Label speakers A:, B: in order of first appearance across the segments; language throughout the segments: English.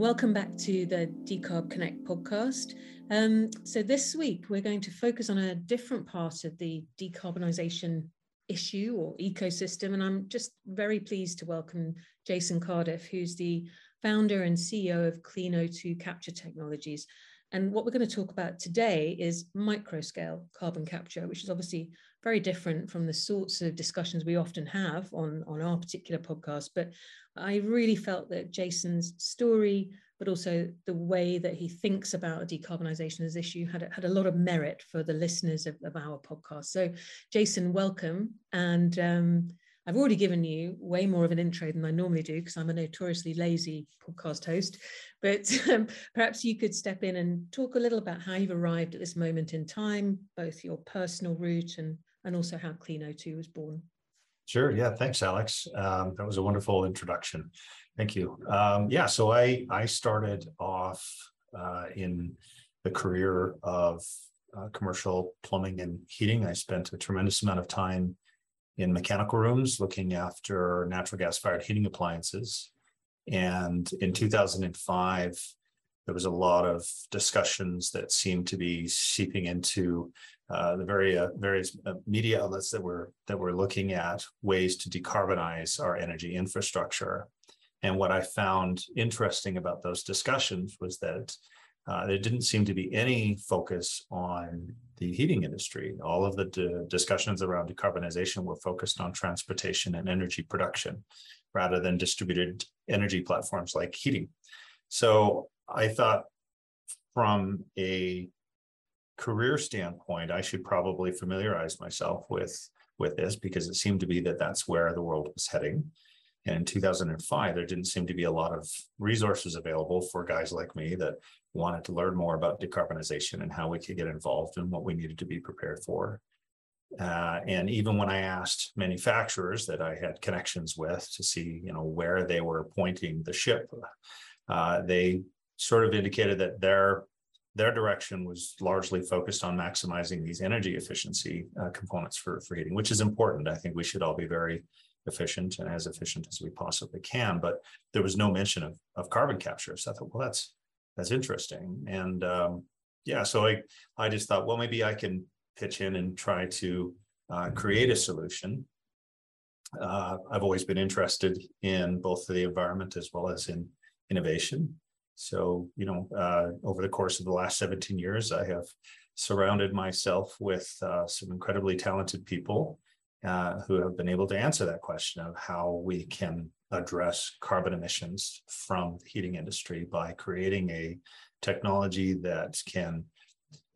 A: Welcome back to the Decarb Connect podcast. Um, so, this week we're going to focus on a different part of the decarbonisation issue or ecosystem. And I'm just very pleased to welcome Jason Cardiff, who's the founder and CEO of Clean O2 Capture Technologies. And what we're going to talk about today is microscale carbon capture, which is obviously very different from the sorts of discussions we often have on, on our particular podcast. But I really felt that Jason's story, but also the way that he thinks about decarbonisation as issue had, had a lot of merit for the listeners of, of our podcast. So, Jason, welcome. And um, I've already given you way more of an intro than I normally do because I'm a notoriously lazy podcast host. But um, perhaps you could step in and talk a little about how you've arrived at this moment in time, both your personal route and, and also how Clean O2 was born.
B: Sure. Yeah. Thanks, Alex. Um, that was a wonderful introduction. Thank you. Um, yeah. So I I started off uh, in the career of uh, commercial plumbing and heating. I spent a tremendous amount of time in mechanical rooms looking after natural gas fired heating appliances. And in 2005, there was a lot of discussions that seemed to be seeping into uh, the very uh, various uh, media outlets that were that were looking at ways to decarbonize our energy infrastructure. And what I found interesting about those discussions was that uh, there didn't seem to be any focus on the heating industry. All of the d- discussions around decarbonization were focused on transportation and energy production rather than distributed energy platforms like heating. So I thought from a career standpoint, I should probably familiarize myself with with this because it seemed to be that that's where the world was heading. And in 2005, there didn't seem to be a lot of resources available for guys like me that wanted to learn more about decarbonization and how we could get involved and what we needed to be prepared for. Uh, and even when I asked manufacturers that I had connections with to see, you know, where they were pointing the ship, uh, they sort of indicated that their their direction was largely focused on maximizing these energy efficiency uh, components for, for heating, which is important. I think we should all be very efficient and as efficient as we possibly can. But there was no mention of, of carbon capture. So I thought, well, that's that's interesting. And um, yeah, so I I just thought, well, maybe I can pitch in and try to uh, create a solution. Uh, I've always been interested in both the environment as well as in innovation. So, you know, uh, over the course of the last 17 years, I have surrounded myself with uh, some incredibly talented people uh, who have been able to answer that question of how we can address carbon emissions from the heating industry by creating a technology that can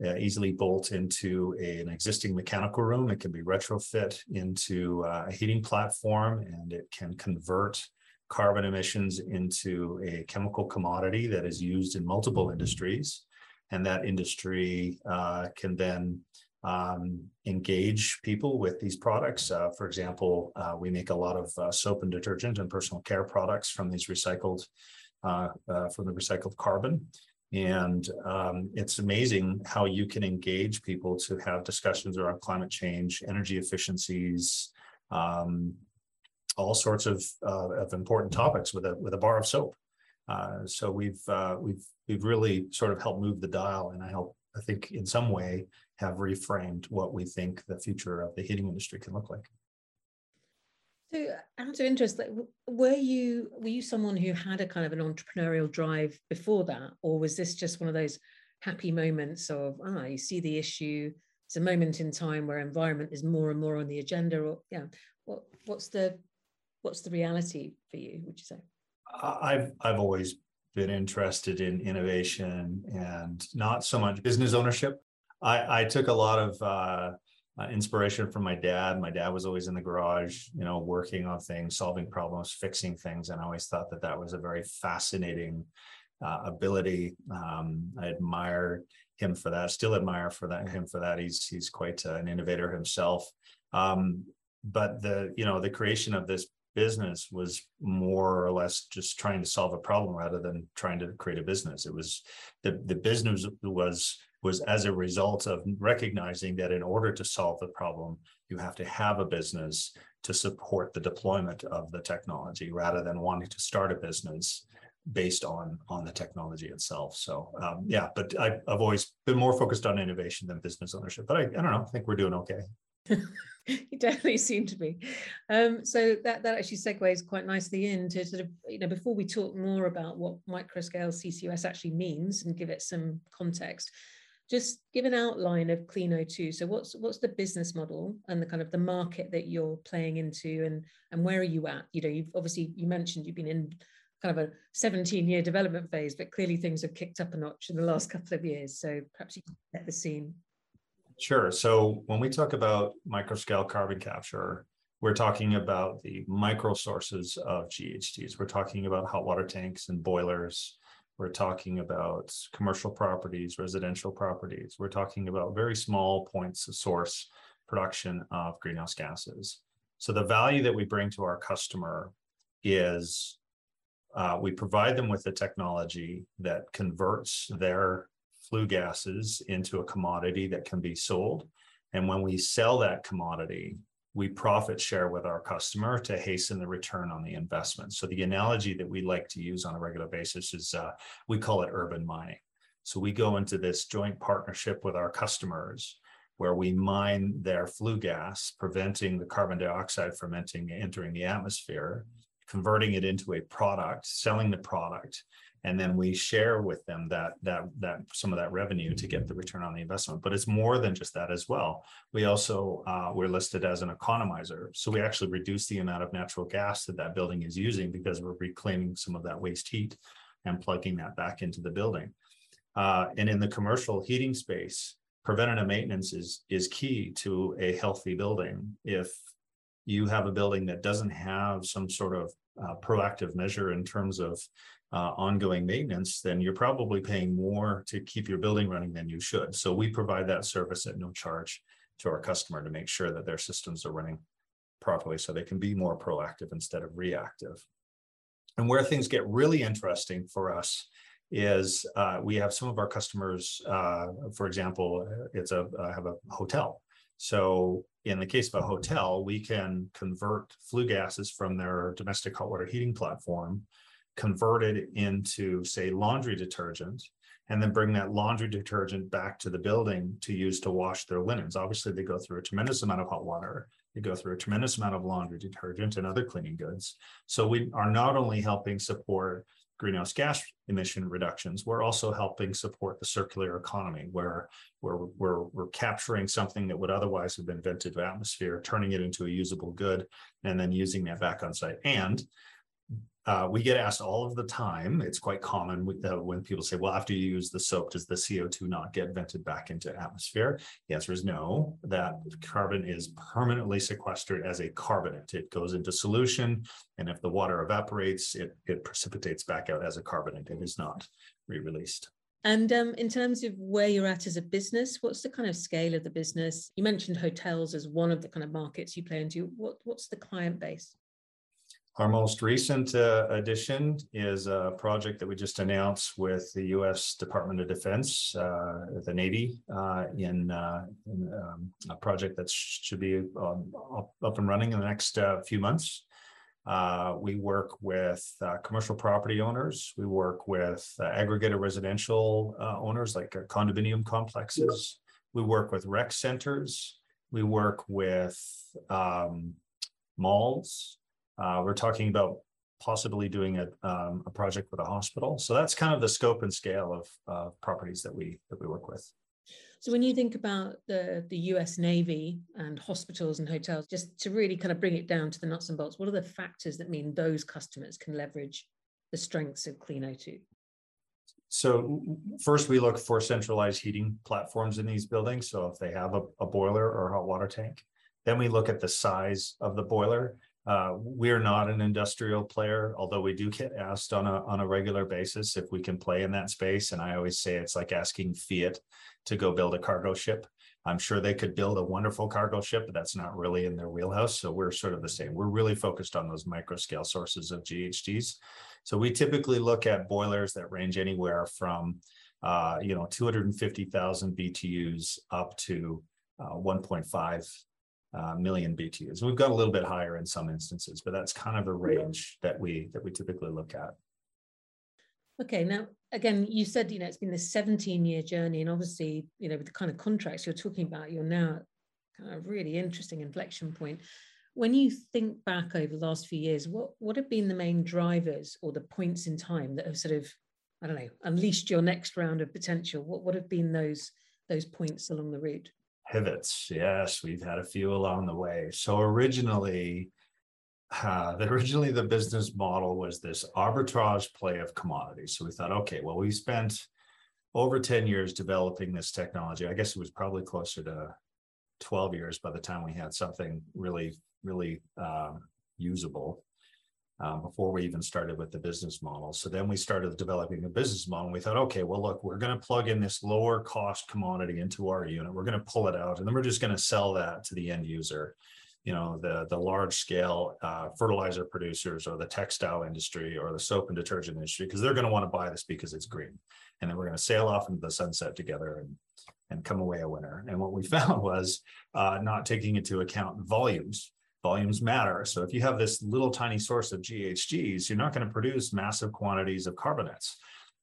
B: uh, easily bolt into a, an existing mechanical room. It can be retrofit into uh, a heating platform and it can convert carbon emissions into a chemical commodity that is used in multiple industries. And that industry uh, can then um, engage people with these products. Uh, for example, uh, we make a lot of uh, soap and detergent and personal care products from these recycled, uh, uh, from the recycled carbon. And um, it's amazing how you can engage people to have discussions around climate change, energy efficiencies, um, all sorts of, uh, of important topics with a with a bar of soap. Uh, so we've uh, we've we've really sort of helped move the dial, and I help I think in some way have reframed what we think the future of the heating industry can look like.
A: So, out of interest, like, were you were you someone who had a kind of an entrepreneurial drive before that, or was this just one of those happy moments of ah, you see the issue? It's a moment in time where environment is more and more on the agenda. Or yeah, what what's the what's the reality for you would you say?
B: I've i've always been interested in innovation and not so much business ownership. I i took a lot of uh, uh, inspiration from my dad. My dad was always in the garage you know working on things solving problems fixing things and i always thought that that was a very fascinating uh, ability. Um, i admire him for that still admire for that him for that. He's he's quite uh, an innovator himself. Um, but the you know the creation of this business was more or less just trying to solve a problem rather than trying to create a business. It was the, the business was was as a result of recognizing that in order to solve the problem, you have to have a business to support the deployment of the technology rather than wanting to start a business based on on the technology itself. So um, yeah, but I, have always been more focused on innovation than business ownership. But I, I don't know. I think we're doing okay.
A: you definitely seem to be. Um, so that that actually segues quite nicely into sort of you know before we talk more about what microscale CCUS actually means and give it some context. Just give an outline of Clean O2. So what's what's the business model and the kind of the market that you're playing into and and where are you at? You know, you've obviously you mentioned you've been in kind of a 17 year development phase, but clearly things have kicked up a notch in the last couple of years. So perhaps you can set the scene.
B: Sure. So when we talk about microscale carbon capture, we're talking about the micro sources of GHGs. We're talking about hot water tanks and boilers. We're talking about commercial properties, residential properties. We're talking about very small points of source production of greenhouse gases. So the value that we bring to our customer is uh, we provide them with the technology that converts their flue gases into a commodity that can be sold. And when we sell that commodity, we profit share with our customer to hasten the return on the investment. So the analogy that we like to use on a regular basis is uh, we call it urban mining. So we go into this joint partnership with our customers where we mine their flue gas, preventing the carbon dioxide from entering, entering the atmosphere, converting it into a product, selling the product, and then we share with them that that that some of that revenue to get the return on the investment. But it's more than just that as well. We also uh, we're listed as an economizer. So we actually reduce the amount of natural gas that that building is using because we're reclaiming some of that waste heat and plugging that back into the building. Uh, and in the commercial heating space preventative maintenance is is key to a healthy building. If you have a building that doesn't have some sort of uh, proactive measure in terms of uh, ongoing maintenance, then you're probably paying more to keep your building running than you should. So we provide that service at no charge to our customer to make sure that their systems are running properly so they can be more proactive instead of reactive. And where things get really interesting for us is uh, we have some of our customers, uh, for example, it's a I have a hotel. So in the case of a hotel, we can convert flue gases from their domestic hot water heating platform convert it into, say, laundry detergent, and then bring that laundry detergent back to the building to use to wash their linens. Obviously, they go through a tremendous amount of hot water. They go through a tremendous amount of laundry detergent and other cleaning goods. So we are not only helping support greenhouse gas emission reductions, we're also helping support the circular economy where we're, we're, capturing something that would otherwise have been vented to atmosphere, turning it into a usable good, and then using that back on site. And uh, we get asked all of the time. It's quite common with, uh, when people say, "Well, after you use the soap, does the CO two not get vented back into atmosphere?" The answer is no. That carbon is permanently sequestered as a carbonate. It goes into solution, and if the water evaporates, it it precipitates back out as a carbonate. It is not re-released.
A: And um, in terms of where you're at as a business, what's the kind of scale of the business? You mentioned hotels as one of the kind of markets you play into. What what's the client base?
B: Our most recent uh, addition is a project that we just announced with the U.S. Department of Defense, uh, the Navy, uh, in, uh, in um, a project that should be um, up and running in the next uh, few months. Uh, we work with commercial property owners. We work with aggregated residential owners like condominium complexes. We work with rec centers. We work with um, malls. Uh, we're talking about possibly doing a, um, a project with a hospital. So that's kind of the scope and scale of uh, properties that we that we work with.
A: So when you think about the the U.S. Navy and hospitals and hotels, just to really kind of bring it down to the nuts and bolts, what are the factors that mean those customers can leverage the strengths of Clean O2?
B: So first, we look for centralized heating platforms in these buildings. So if they have a, a boiler or a hot water tank, then we look at the size of the boiler uh, we're not an industrial player, although we do get asked on a on a regular basis if we can play in that space. And I always say it's like asking Fiat to go build a cargo ship. I'm sure they could build a wonderful cargo ship, but that's not really in their wheelhouse. So we're sort of the same. We're really focused on those micro scale sources of GHGs. So we typically look at boilers that range anywhere from uh, you know 250,000 BTUs up to uh, 1.5 uh, million BTUs. We've got a little bit higher in some instances, but that's kind of the range that we that we typically look at.
A: Okay, now again, you said you know it's been this 17 year journey, and obviously, you know, with the kind of contracts you're talking about, you're now kind of really interesting inflection point. When you think back over the last few years, what what have been the main drivers or the points in time that have sort of, I don't know, unleashed your next round of potential? What what have been those those points along the route?
B: Pivots, yes, we've had a few along the way. So originally, uh, originally the business model was this arbitrage play of commodities. So we thought, okay, well, we spent over 10 years developing this technology. I guess it was probably closer to 12 years by the time we had something really, really um, usable um, before we even started with the business model. So then we started developing the business model. We thought, okay, well, look, we're going to plug in this lower cost commodity into our unit. We're going to pull it out, and then we're just going to sell that to the end user you know the the large scale uh, fertilizer producers or the textile industry or the soap and detergent industry because they're going to want to buy this because it's green and then we're going to sail off into the sunset together and and come away a winner and what we found was uh, not taking into account volumes volumes matter so if you have this little tiny source of ghgs you're not going to produce massive quantities of carbonates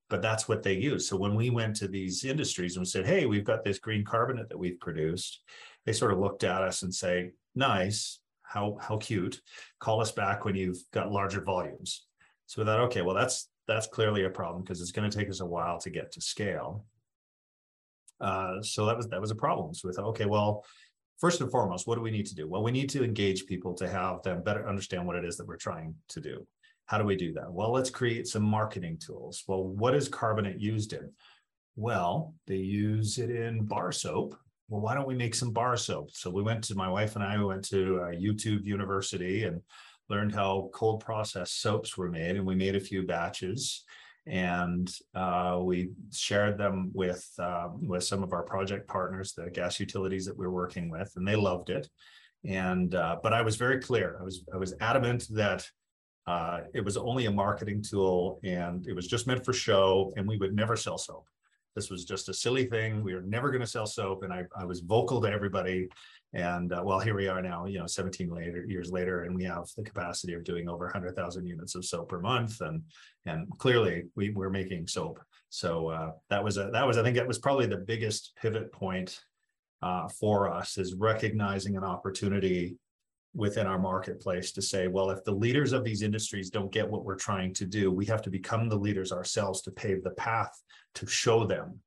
B: but that's what they use so when we went to these industries and said hey we've got this green carbonate that we've produced they sort of looked at us and say nice, how how cute. Call us back when you've got larger volumes. So we thought, okay, well that's that's clearly a problem because it's going to take us a while to get to scale. Uh, so that was that was a problem. So we thought, okay, well, first and foremost, what do we need to do? Well, we need to engage people to have them better understand what it is that we're trying to do. How do we do that? Well, let's create some marketing tools. Well, what is carbonate used in? Well, they use it in bar soap well, why don't we make some bar soap? So we went to my wife and I we went to uh, YouTube University and learned how cold process soaps were made, and we made a few batches, and uh, we shared them with uh, with some of our project partners, the gas utilities that we we're working with, and they loved it. And uh, but I was very clear. I was I was adamant that uh, it was only a marketing tool and it was just meant for show, and we would never sell soap. This was just a silly thing. We were never going to sell soap. And I, I was vocal to everybody. And uh, well, here we are now, you know, 17 later, years later, and we have the capacity of doing over 100,000 units of soap per month. And and clearly we, we're making soap. So uh, that was a, that was, I think that was probably the biggest pivot point uh, for us is recognizing an opportunity within our marketplace to say, well, if the leaders of these industries don't get what we're trying to do, we have to become the leaders ourselves to pave the path to show them.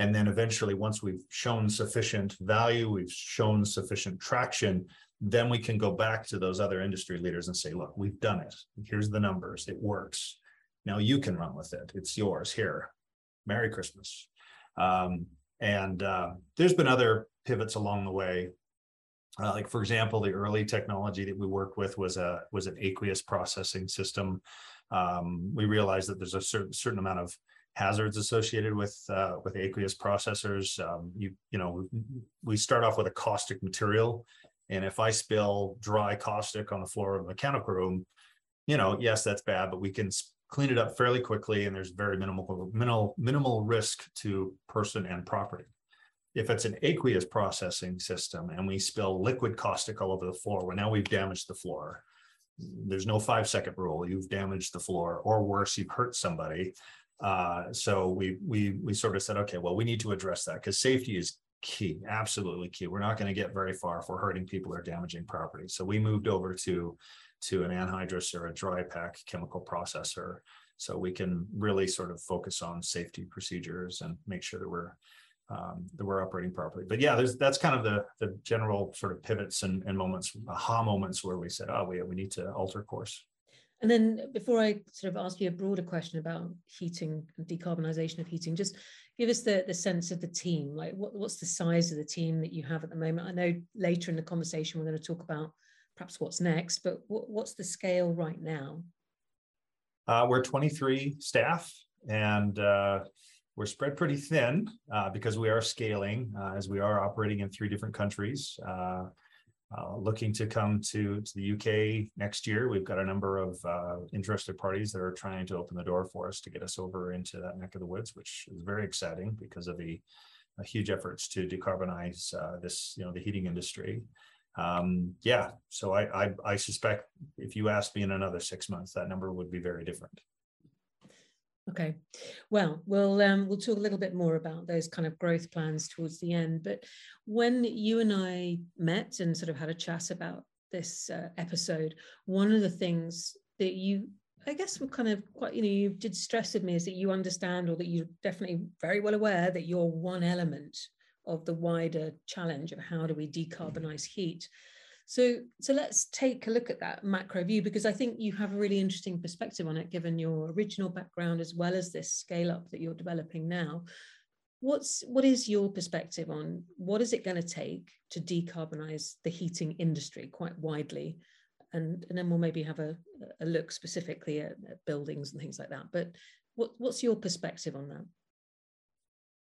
B: And then eventually, once we've shown sufficient value, we've shown sufficient traction, then we can go back to those other industry leaders and say, look, we've done it. Here's the numbers. It works. Now you can run with it. It's yours here. Merry Christmas. Um, and uh, there's been other pivots along the way uh, like for example, the early technology that we worked with was a was an aqueous processing system. Um, we realized that there's a certain certain amount of hazards associated with uh, with aqueous processors. Um, you you know we start off with a caustic material, and if I spill dry caustic on the floor of a mechanical room, you know yes that's bad, but we can clean it up fairly quickly, and there's very minimal minimal minimal risk to person and property if it's an aqueous processing system and we spill liquid caustic all over the floor, well, now we've damaged the floor. There's no five second rule. You've damaged the floor, or worse, you've hurt somebody. Uh, so we we we sort of said, okay, well, we need to address that because safety is key, absolutely key. We're not going to get very far if we're hurting people or damaging property. So we moved over to to an anhydrous or a dry pack chemical processor, so we can really sort of focus on safety procedures and make sure that we're um, that we're operating properly. But yeah, there's that's kind of the the general sort of pivots and, and moments, aha moments where we said, oh, we we need to alter course.
A: And then before I sort of ask you a broader question about heating and decarbonisation of heating, just give us the, the sense of the team. Like what, what's the size of the team that you have at the moment? I know later in the conversation we're going to talk about perhaps what's next, but what, what's the scale right now?
B: Uh, we're 23 staff and uh, we're spread pretty thin uh, because we are scaling uh, as we are operating in three different countries. Uh, uh looking to come to, to the UK next year. We've got a number of uh, interested parties that are trying to open the door for us to get us over into that neck of the woods, which is very exciting because of the uh, huge efforts to decarbonize this, you know, the heating industry. Um, yeah, so I, I I suspect if you asked me in another six months, that number would be very different.
A: Okay, well, we'll um, we'll talk a little bit more about those kind of growth plans towards the end. But when you and I met and sort of had a chat about this uh, episode, one of the things that you, I guess, were kind of quite, you know, you did stress with me is that you understand, or that you're definitely very well aware that you're one element of the wider challenge of how do we decarbonize heat. So, so let's take a look at that macro view because I think you have a really interesting perspective on it, given your original background as well as this scale up that you're developing now. What's what is your perspective on what is it going to take to decarbonize the heating industry quite widely? And, and then we'll maybe have a, a look specifically at, at buildings and things like that. But what, what's your perspective on that?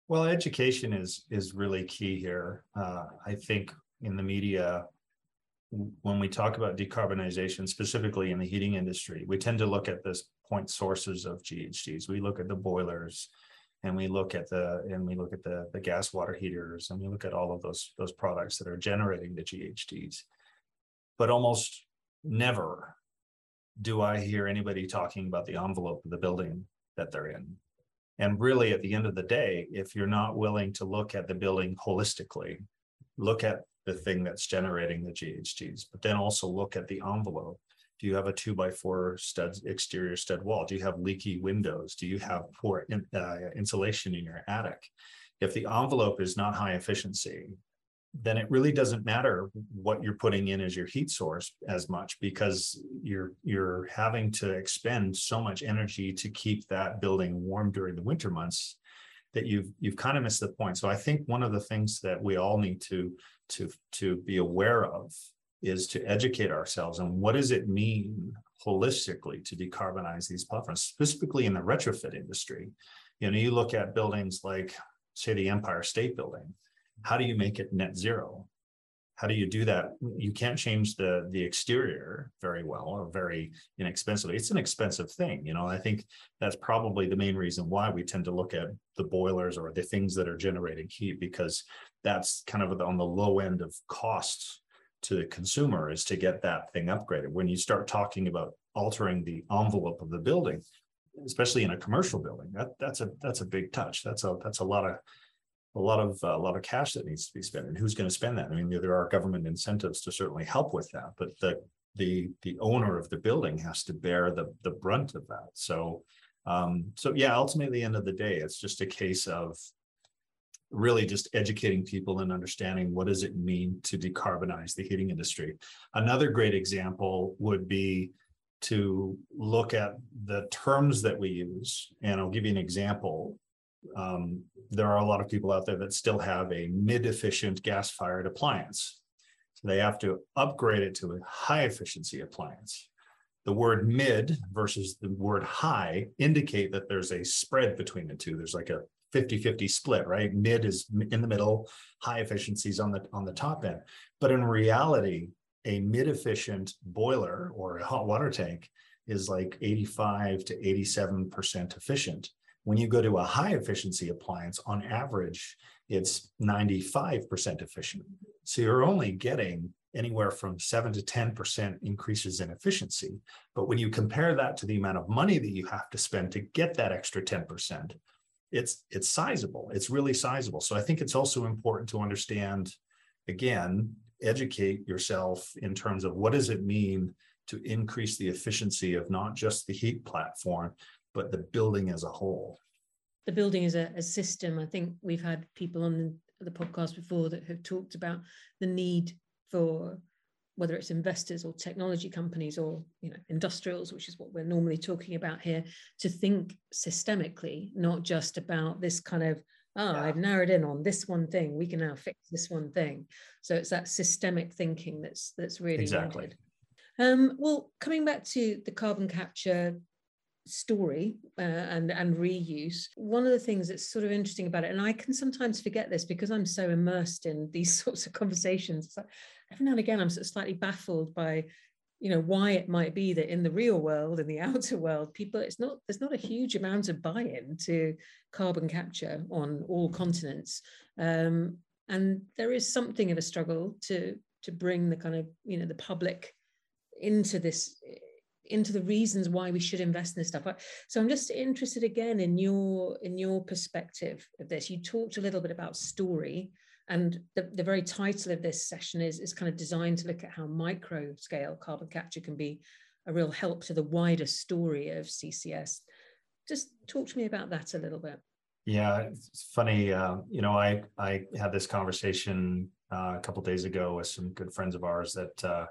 B: Well, education is is really key here. Uh, I think in the media, when we talk about decarbonization, specifically in the heating industry, we tend to look at this point sources of GHGs. We look at the boilers, and we look at the and we look at the the gas water heaters, and we look at all of those those products that are generating the GHGs. But almost never do I hear anybody talking about the envelope of the building that they're in. And really, at the end of the day, if you're not willing to look at the building holistically, look at the thing that's generating the GHGs, but then also look at the envelope. Do you have a two by four stud exterior stud wall? Do you have leaky windows? Do you have poor in, uh, insulation in your attic? If the envelope is not high efficiency, then it really doesn't matter what you're putting in as your heat source as much because you're you're having to expend so much energy to keep that building warm during the winter months that you've you've kind of missed the point. So I think one of the things that we all need to to to be aware of is to educate ourselves on what does it mean holistically to decarbonize these platforms, specifically in the retrofit industry. You know, you look at buildings like, say, the Empire State Building. How do you make it net zero? How do you do that? You can't change the the exterior very well or very inexpensively. It's an expensive thing you know i think that's probably the main reason why we tend to look at the boilers or the things that are generating heat because that's kind of on the low end of costs to the consumer is to get that thing upgraded. When you start talking about altering the envelope of the building especially in a commercial building that that's a that's a big touch. That's a that's a lot of a lot of a lot of cash that needs to be spent and who's going to spend that? I mean there are government incentives to certainly help with that but the the the owner of the building has to bear the the brunt of that. So um so yeah ultimately end of the day it's just a case of really just educating people and understanding what does it mean to decarbonize the heating industry. Another great example would be to look at the terms that we use and i'll give you an example um, there are a lot of people out there that still have a mid-efficient gas-fired appliance. So they have to upgrade it to a high-efficiency appliance. The word mid versus the word high indicate that there's a spread between the two. There's like a 50-50 split, right? Mid is in the middle, high efficiencies on the on the top end. But in reality, a mid-efficient boiler or a hot water tank is like 85 to 87% efficient. When you go to a high efficiency appliance, on average, it's 95% efficient. So you're only getting anywhere from 7 to 10% increases in efficiency. But when you compare that to the amount of money that you have to spend to get that extra 10%, it's it's sizable. It's really sizable. So I think it's also important to understand again, educate yourself in terms of what does it mean to increase the efficiency of not just the heat platform, but the building as a whole.
A: The building is a, a system. I think we've had people on the, the podcast before that have talked about the need for whether it's investors or technology companies or you know industrials which is what we're normally talking about here to think systemically not just about this kind of oh yeah. i've narrowed in on this one thing we can now fix this one thing so it's that systemic thinking that's that's really exactly um, well coming back to the carbon capture story uh, and and reuse one of the things that's sort of interesting about it and i can sometimes forget this because i'm so immersed in these sorts of conversations like every now and again i'm sort of slightly baffled by you know why it might be that in the real world in the outer world people it's not there's not a huge amount of buy-in to carbon capture on all continents. Um, and there is something of a struggle to to bring the kind of you know the public into this into the reasons why we should invest in this stuff. So I'm just interested again in your in your perspective of this. You talked a little bit about story, and the, the very title of this session is, is kind of designed to look at how micro scale carbon capture can be a real help to the wider story of CCS. Just talk to me about that a little bit.
B: Yeah, it's funny. Uh, you know, I I had this conversation uh, a couple days ago with some good friends of ours that uh,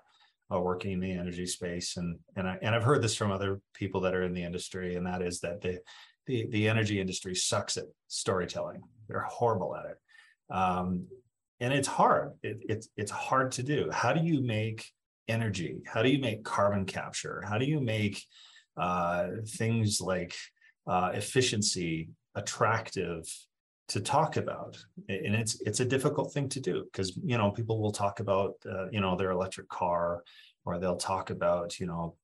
B: are working in the energy space, and and I and I've heard this from other people that are in the industry, and that is that the the the energy industry sucks at storytelling. They're horrible at it, um, and it's hard. It, it's it's hard to do. How do you make energy? How do you make carbon capture? How do you make uh, things like uh, efficiency attractive to talk about and it's it's a difficult thing to do because you know people will talk about uh, you know their electric car or they'll talk about you know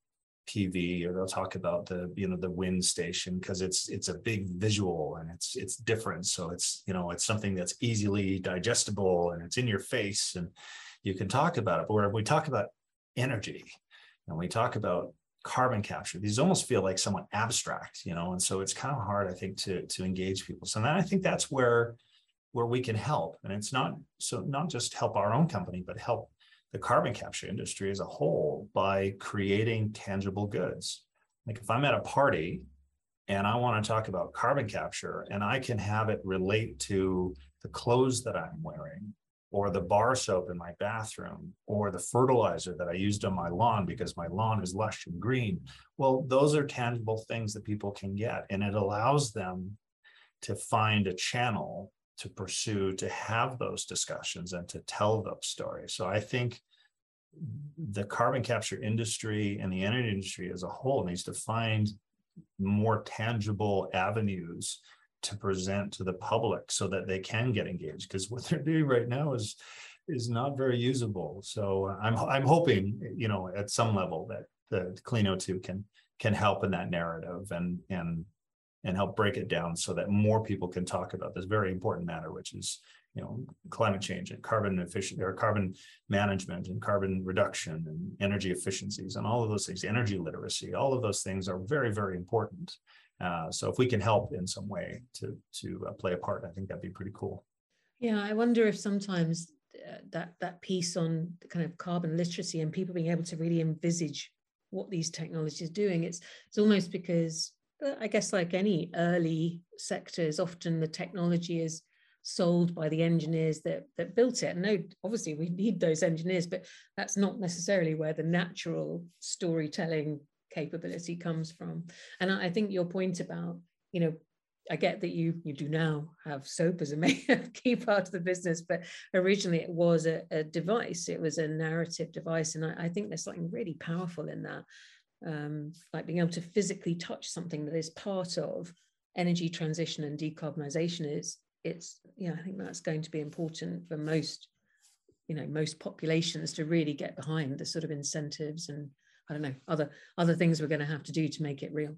B: PV or they'll talk about the you know the wind station because it's it's a big visual and it's it's different. So it's you know it's something that's easily digestible and it's in your face and you can talk about it. But when we talk about energy and we talk about carbon capture. These almost feel like somewhat abstract you know and so it's kind of hard i think to to engage people. So then i think that's where where we can help. And it's not so not just help our own company but help the carbon capture industry as a whole by creating tangible goods. Like if i'm at a party and i want to talk about carbon capture and i can have it relate to the clothes that i'm wearing or the bar soap in my bathroom or the fertilizer that I used on my lawn because my lawn is lush and green. Well, those are tangible things that people can get, and it allows them to find a channel to pursue to have those discussions and to tell those stories. So I think the carbon capture industry and the energy industry as a whole needs to find more tangible avenues to present to the public so that they can get engaged because what they're doing right now is is not very usable. So i'm i'm hoping you know at some level that the clean o2 can can help in that narrative and and and help break it down so that more people can talk about this very important matter which is you know climate change and carbon efficient or carbon management and carbon reduction and energy efficiencies and all of those things energy literacy all of those things are very very important uh, so if we can help in some way to to uh, play a part, I think that'd be pretty cool.
A: Yeah, I wonder if sometimes uh, that that piece on kind of carbon literacy and people being able to really envisage what these technologies are doing, it's it's almost because uh, I guess like any early sectors, often the technology is sold by the engineers that that built it. And no, obviously we need those engineers, but that's not necessarily where the natural storytelling capability comes from. And I think your point about, you know, I get that you you do now have soap as a key part of the business, but originally it was a, a device. It was a narrative device, and I, I, think there's something really powerful in that, um, like being able to physically touch something that is part of energy transition and decarbonization. Is it's yeah, I think that's going to be important for most, you know, most populations to really get behind the sort of incentives and I don't know other other things we're going to have to do to make it real.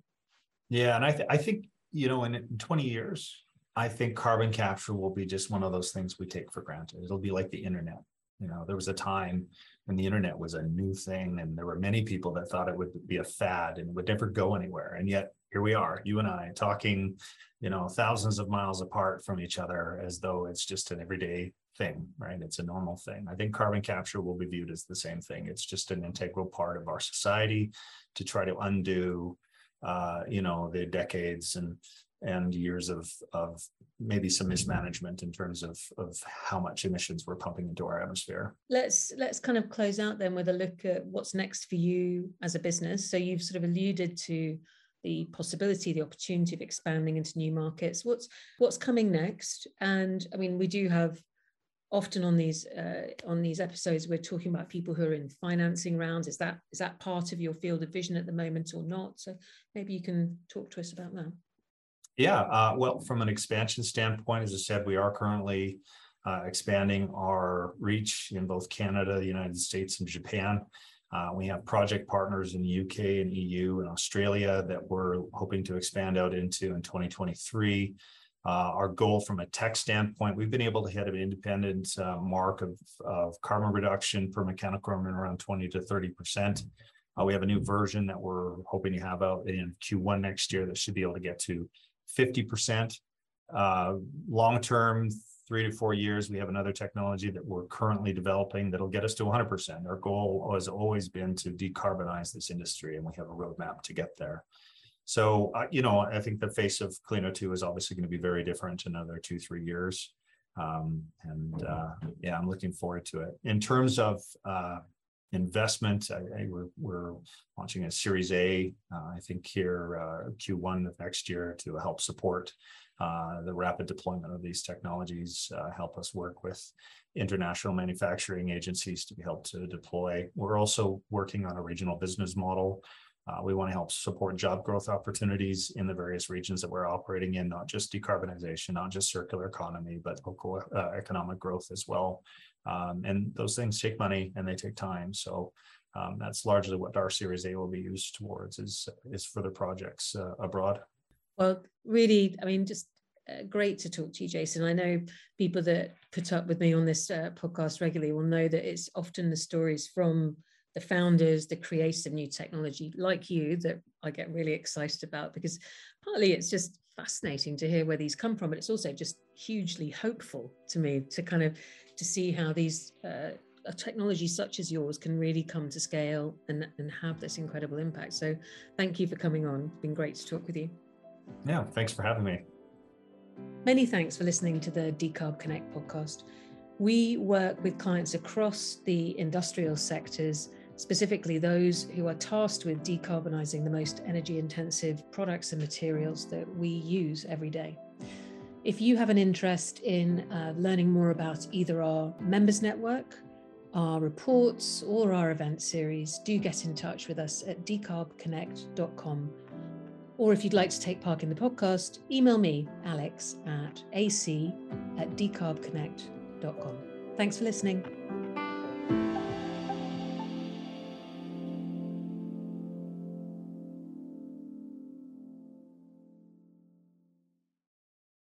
B: Yeah, and I th- I think you know in, in 20 years, I think carbon capture will be just one of those things we take for granted. It'll be like the internet. You know, there was a time when the internet was a new thing, and there were many people that thought it would be a fad and would never go anywhere. And yet here we are, you and I, talking, you know, thousands of miles apart from each other, as though it's just an everyday thing, right? It's a normal thing. I think carbon capture will be viewed as the same thing. It's just an integral part of our society to try to undo, uh, you know, the decades and and years of of maybe some mismanagement in terms of of how much emissions we're pumping into our atmosphere.
A: Let's let's kind of close out then with a look at what's next for you as a business. So you've sort of alluded to the possibility, the opportunity of expanding into new markets. What's what's coming next? And I mean, we do have often on these uh, on these episodes we're talking about people who are in financing rounds. Is that is that part of your field of vision at the moment or not? So maybe you can talk to us about that.
B: Yeah uh, well from an expansion standpoint as i said we are currently uh, expanding our reach in both canada the united states and japan. Uh, we have project partners in the uk and eu and australia that we're hoping to expand out into in 2023 uh, our goal from a tech standpoint, we've been able to hit an independent uh, mark of, of carbon reduction per mechanical room around 20 to 30 percent. Uh, we have a new version that we're hoping to have out in Q1 next year that should be able to get to 50%. Uh, long term, three to four years, we have another technology that we're currently developing that'll get us to 100%. Our goal has always been to decarbonize this industry, and we have a roadmap to get there. So, uh, you know, I think the face of Cleano2 is obviously going to be very different in another two, three years. Um, and uh, yeah, I'm looking forward to it. In terms of uh, investment, I, I, we're, we're, launching a Series A, uh, I think here uh, Q1 of next year to help support uh, the rapid deployment of these technologies, uh, help us work with international manufacturing agencies to be helped to deploy. We're also working on a regional business model. Uh, we want to help support job growth opportunities in the various regions that we're operating in, not just decarbonization, not just circular economy, but local uh, economic growth as well. Um, and those things take money and they take time. So um, that's largely what our Series A will be used towards is, is for the projects uh, abroad.
A: Well, really, I mean, just uh, great to talk to you, Jason. I know people that put up with me on this uh, podcast regularly will know that it's often the stories from the founders, the creators of new technology, like you, that I get really excited about because partly it's just fascinating to hear where these come from, but it's also just hugely hopeful to me to kind of to see how these uh, a technology such as yours can really come to scale and, and have this incredible impact. So thank you for coming on. It's been great to talk with you.
B: Yeah, thanks for having me.
A: Many thanks for listening to the Decarb Connect podcast. We work with clients across the industrial sectors, specifically those who are tasked with decarbonising the most energy intensive products and materials that we use every day. If you have an interest in uh, learning more about either our members network, our reports, or our event series, do get in touch with us at decarbconnect.com or if you'd like to take part in the podcast, email me, alex at ac at decarbconnect.com. Thanks for listening.